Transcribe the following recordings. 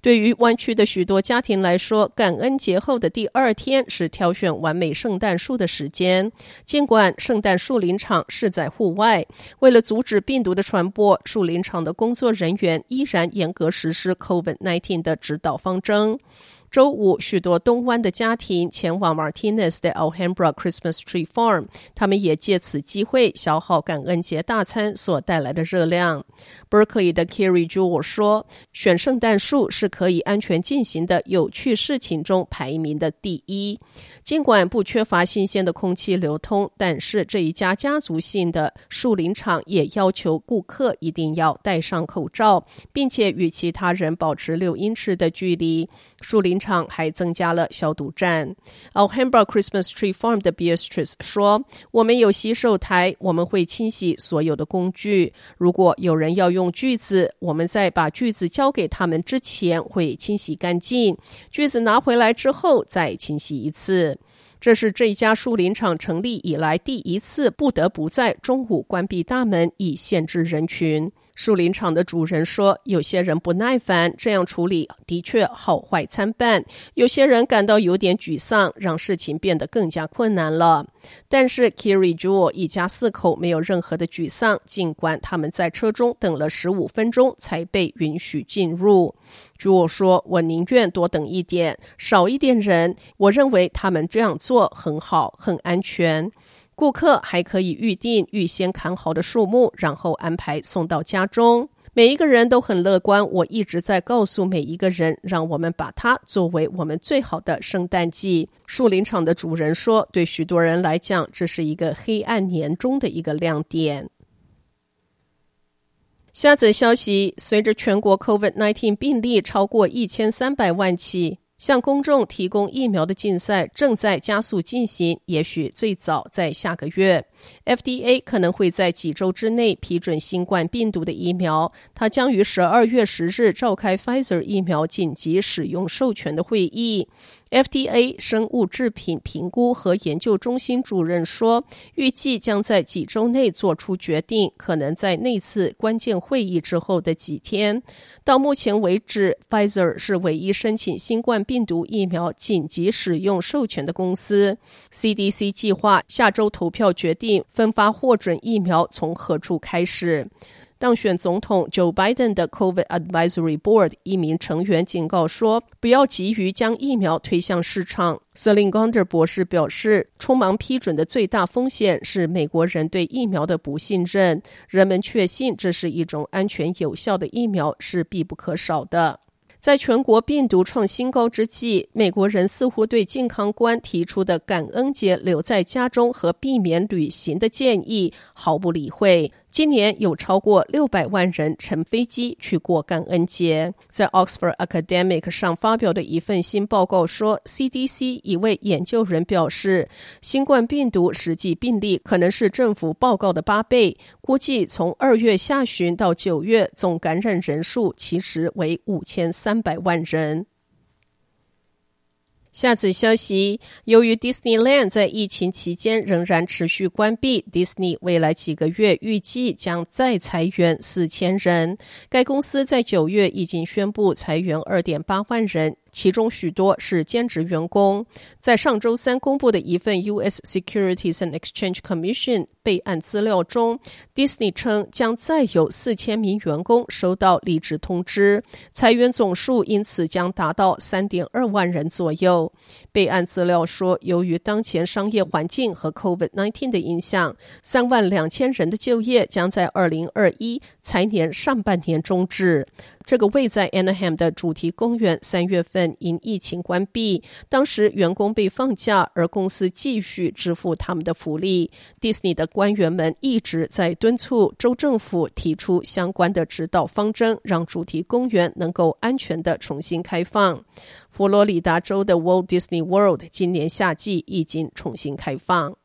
对于湾区的许多家庭来说，感恩节后的第二天是挑选完美圣诞树的时间。尽管圣诞树林场是在户外，为了阻止病毒的传播，树林场的工作人员依然严格实施 COVID-19 的指导方针。周五，许多东湾的家庭前往 Martinez 的 Alhambra Christmas Tree Farm，他们也借此机会消耗感恩节大餐所带来的热量。Berkeley 的 Kerry Jewel 说：“选圣诞树是可以安全进行的有趣事情中排名的第一。尽管不缺乏新鲜的空气流通，但是这一家家族性的树林场也要求顾客一定要戴上口罩，并且与其他人保持六英尺的距离。树林场还增加了消毒站。Alhambra Christmas Tree Farm 的 Beatrice 说：“我们有洗手台，我们会清洗所有的工具。如果有人要用。”锯子，我们在把锯子交给他们之前会清洗干净，锯子拿回来之后再清洗一次。这是这家树林场成立以来第一次不得不在中午关闭大门以限制人群。树林场的主人说：“有些人不耐烦，这样处理的确好坏参半。有些人感到有点沮丧，让事情变得更加困难了。”但是 Kiri Jewel 一家四口没有任何的沮丧，尽管他们在车中等了十五分钟才被允许进入。Jewel 说：“我宁愿多等一点，少一点人。我认为他们这样做很好，很安全。”顾客还可以预定预先砍好的树木，然后安排送到家中。每一个人都很乐观。我一直在告诉每一个人，让我们把它作为我们最好的圣诞季。树林场的主人说：“对许多人来讲，这是一个黑暗年中的一个亮点。”下则消息：随着全国 COVID-19 病例超过一千三百万起。向公众提供疫苗的竞赛正在加速进行，也许最早在下个月。FDA 可能会在几周之内批准新冠病毒的疫苗。它将于十二月十日召开 Pfizer 疫苗紧急使用授权的会议。FDA 生物制品评估和研究中心主任说，预计将在几周内做出决定，可能在那次关键会议之后的几天。到目前为止，Pfizer 是唯一申请新冠病毒疫苗紧急使用授权的公司。CDC 计划下周投票决定分发获准疫苗从何处开始。当选总统 Joe Biden 的 COVID Advisory Board 一名成员警告说：“不要急于将疫苗推向市场。” Selin Gonder 博士表示：“匆忙批准的最大风险是美国人对疫苗的不信任。人们确信这是一种安全有效的疫苗是必不可少的。”在全国病毒创新高之际，美国人似乎对健康官提出的感恩节留在家中和避免旅行的建议毫不理会。今年有超过六百万人乘飞机去过感恩节。在 Oxford Academic 上发表的一份新报告说，CDC 一位研究人表示，新冠病毒实际病例可能是政府报告的八倍，估计从二月下旬到九月，总感染人数其实为五千三百万人。下次消息，由于 Disneyland 在疫情期间仍然持续关闭，Disney 未来几个月预计将再裁员四千人。该公司在九月已经宣布裁员二点八万人。其中许多是兼职员工。在上周三公布的一份 U.S. Securities and Exchange Commission 备案资料中，Disney 称将再有四千名员工收到离职通知，裁员总数因此将达到三点二万人左右。备案资料说，由于当前商业环境和 COVID-19 的影响，三万两千人的就业将在二零二一财年上半年终止。这个位在 Anaheim 的主题公园三月份因疫情关闭，当时员工被放假，而公司继续支付他们的福利。Disney 的官员们一直在敦促州政府提出相关的指导方针，让主题公园能够安全地重新开放。佛罗里达州的 Walt Disney World 今年夏季已经重新开放。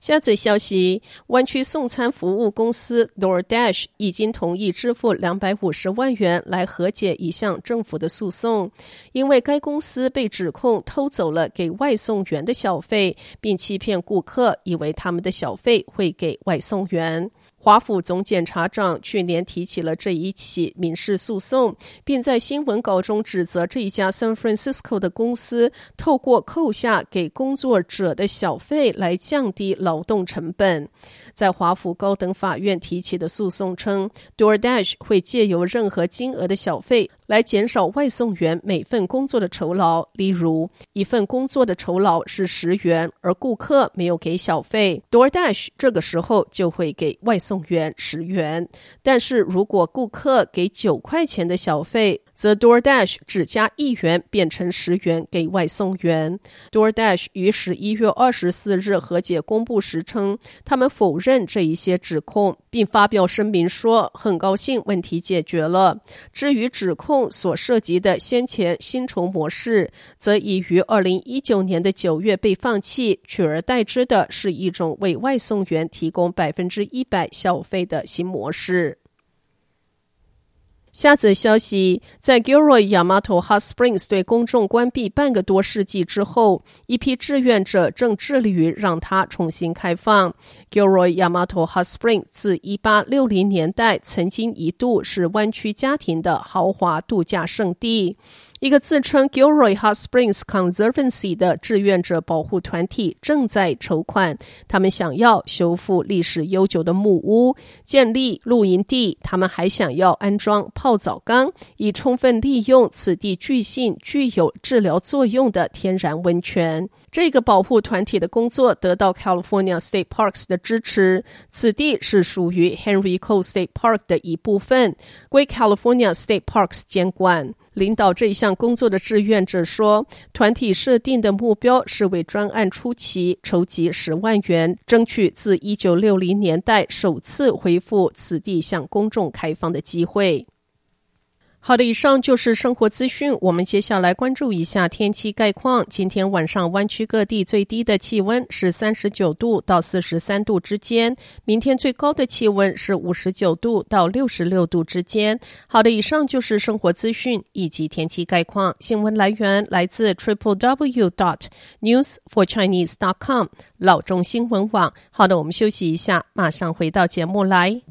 下则消息，湾区送餐服务公司 DoorDash 已经同意支付两百五十万元来和解一项政府的诉讼，因为该公司被指控偷走了给外送员的小费，并欺骗顾客，以为他们的小费会给外送员。华府总检察长去年提起了这一起民事诉讼，并在新闻稿中指责这一家 San Francisco 的公司透过扣下给工作者的小费来降低劳动成本。在华府高等法院提起的诉讼称，DoorDash 会借由任何金额的小费来减少外送员每份工作的酬劳。例如，一份工作的酬劳是十元，而顾客没有给小费，DoorDash 这个时候就会给外送。送员十元，但是如果顾客给九块钱的小费，则 DoorDash 只加一元，变成十元给外送员。DoorDash 于十一月二十四日和解公布时称，他们否认这一些指控，并发表声明说很高兴问题解决了。至于指控所涉及的先前薪酬模式，则已于二零一九年的九月被放弃，取而代之的是一种为外送员提供百分之一百消费的新模式。下则消息，在 Gilroy Yamato Hot Springs 对公众关闭半个多世纪之后，一批志愿者正致力于让它重新开放。Gilroy Yamato Hot Springs 自1860年代曾经一度是湾区家庭的豪华度假胜地。一个自称 Gilroy Hot Springs Conservancy 的志愿者保护团体正在筹款，他们想要修复历史悠久的木屋，建立露营地。他们还想要安装泡澡缸，以充分利用此地巨性具有治疗作用的天然温泉。这个保护团体的工作得到 California State Parks 的支持。此地是属于 Henry Coe State Park 的一部分，归 California State Parks 监管。领导这一项工作的志愿者说，团体设定的目标是为专案初期筹集十万元，争取自一九六零年代首次恢复此地向公众开放的机会。好的，以上就是生活资讯。我们接下来关注一下天气概况。今天晚上湾区各地最低的气温是三十九度到四十三度之间，明天最高的气温是五十九度到六十六度之间。好的，以上就是生活资讯以及天气概况。新闻来源来自 triple w dot news for chinese dot com 老中新闻网。好的，我们休息一下，马上回到节目来。